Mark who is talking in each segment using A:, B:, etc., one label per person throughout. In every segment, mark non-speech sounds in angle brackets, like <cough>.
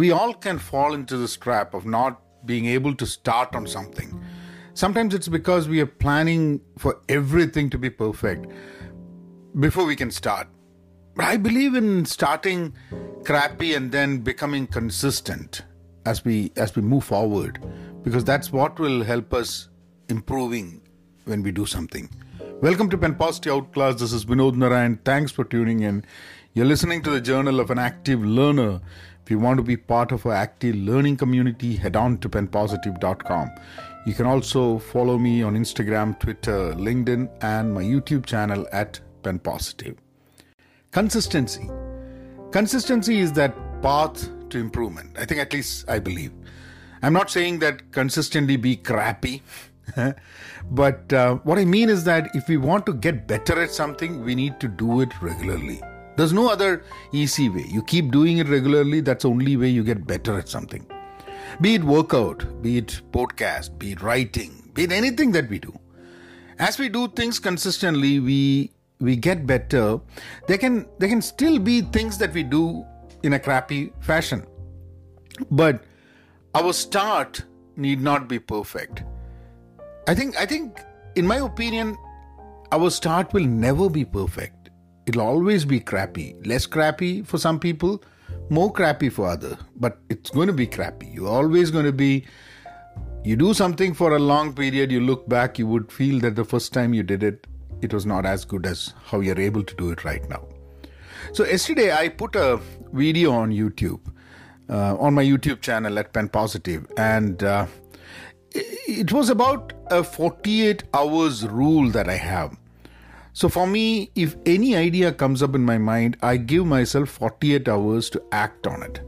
A: we all can fall into this trap of not being able to start on something. Sometimes it's because we are planning for everything to be perfect before we can start. But I believe in starting crappy and then becoming consistent as we as we move forward because that's what will help us improving when we do something. Welcome to Pen Positive Outclass. This is Vinod Narayan. Thanks for tuning in. You're listening to the Journal of an Active Learner. If you want to be part of our active learning community, head on to penpositive.com. You can also follow me on Instagram, Twitter, LinkedIn, and my YouTube channel at penpositive. Consistency. Consistency is that path to improvement. I think at least I believe. I'm not saying that consistently be crappy, <laughs> but uh, what I mean is that if we want to get better at something, we need to do it regularly. There's no other easy way. You keep doing it regularly, that's the only way you get better at something. Be it workout, be it podcast, be it writing, be it anything that we do. As we do things consistently, we we get better. There can there can still be things that we do in a crappy fashion. But our start need not be perfect. I think I think in my opinion, our start will never be perfect it'll always be crappy. Less crappy for some people, more crappy for other. But it's going to be crappy. You're always going to be. You do something for a long period, you look back, you would feel that the first time you did it, it was not as good as how you're able to do it right now. So, yesterday I put a video on YouTube, uh, on my YouTube channel at Pen Positive, and uh, it was about a 48 hours rule that I have. So for me, if any idea comes up in my mind, I give myself 48 hours to act on it.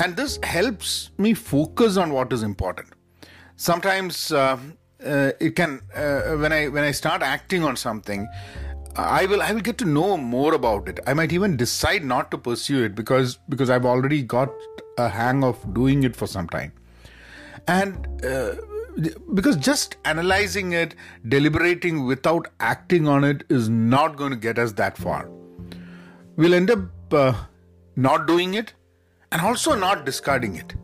A: And this helps me focus on what is important. Sometimes uh, uh, it can uh, when I when I start acting on something, I will I will get to know more about it. I might even decide not to pursue it because because I've already got a hang of doing it for some time. And uh, because just analyzing it, deliberating without acting on it is not going to get us that far. We'll end up uh, not doing it and also not discarding it.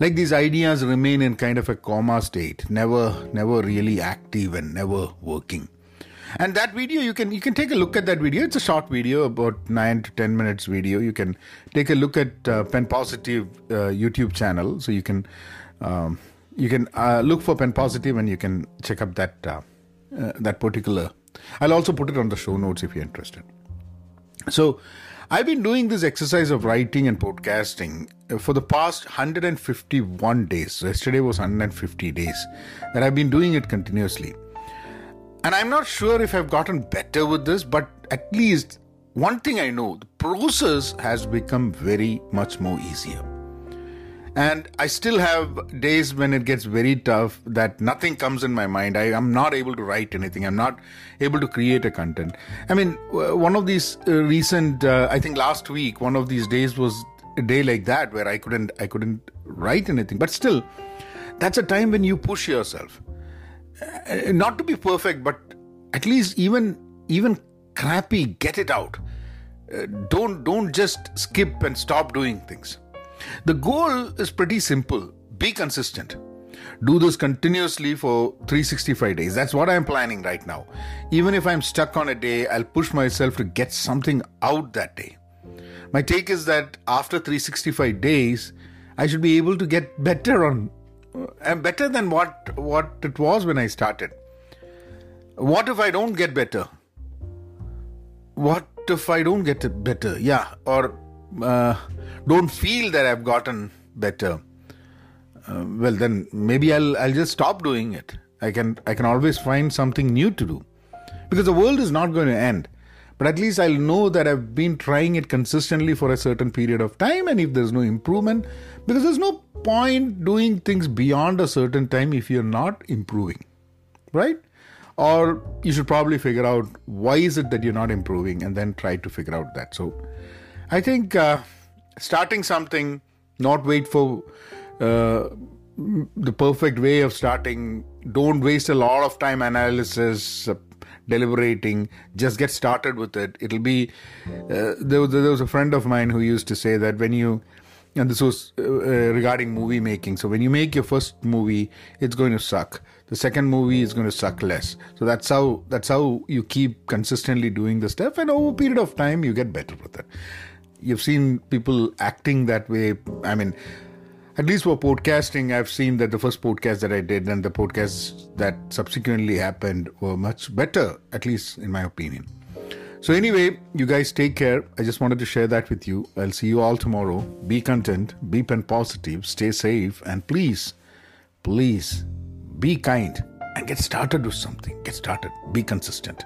A: Like these ideas remain in kind of a coma state, never, never really active and never working. And that video, you can you can take a look at that video. It's a short video, about nine to ten minutes video. You can take a look at uh, Pen Positive uh, YouTube channel, so you can um, you can uh, look for pen positive and you can check up that uh, uh, that particular. I'll also put it on the show notes if you're interested. So i've been doing this exercise of writing and podcasting for the past 151 days. Yesterday was 150 days that i've been doing it continuously. And i'm not sure if i've gotten better with this but at least one thing i know the process has become very much more easier and I still have days when it gets very tough that nothing comes in my mind. I am not able to write anything. I'm not able to create a content. I mean, one of these uh, recent, uh, I think last week, one of these days was a day like that where I couldn't, I couldn't write anything. But still, that's a time when you push yourself. Uh, not to be perfect, but at least even, even crappy, get it out. Uh, don't, don't just skip and stop doing things the goal is pretty simple be consistent. Do this continuously for 365 days. That's what I'm planning right now. Even if I'm stuck on a day, I'll push myself to get something out that day. My take is that after 365 days, I should be able to get better on and uh, better than what what it was when I started. What if I don't get better? What if I don't get better? Yeah, or uh, don't feel that I've gotten better, uh, well then maybe I'll I'll just stop doing it. I can I can always find something new to do, because the world is not going to end. But at least I'll know that I've been trying it consistently for a certain period of time, and if there's no improvement, because there's no point doing things beyond a certain time if you're not improving, right? Or you should probably figure out why is it that you're not improving, and then try to figure out that. So, I think. Uh, starting something, not wait for uh, the perfect way of starting. Don't waste a lot of time analysis, uh, deliberating. Just get started with it. It'll be. Uh, there, was, there was a friend of mine who used to say that when you and this was uh, uh, regarding movie making. So when you make your first movie, it's going to suck. The second movie is going to suck less. So that's how that's how you keep consistently doing the stuff, and over a period of time, you get better with it. You've seen people acting that way. I mean, at least for podcasting, I've seen that the first podcast that I did and the podcasts that subsequently happened were much better, at least in my opinion. So, anyway, you guys take care. I just wanted to share that with you. I'll see you all tomorrow. Be content, be pen positive, stay safe, and please, please be kind and get started with something. Get started. Be consistent.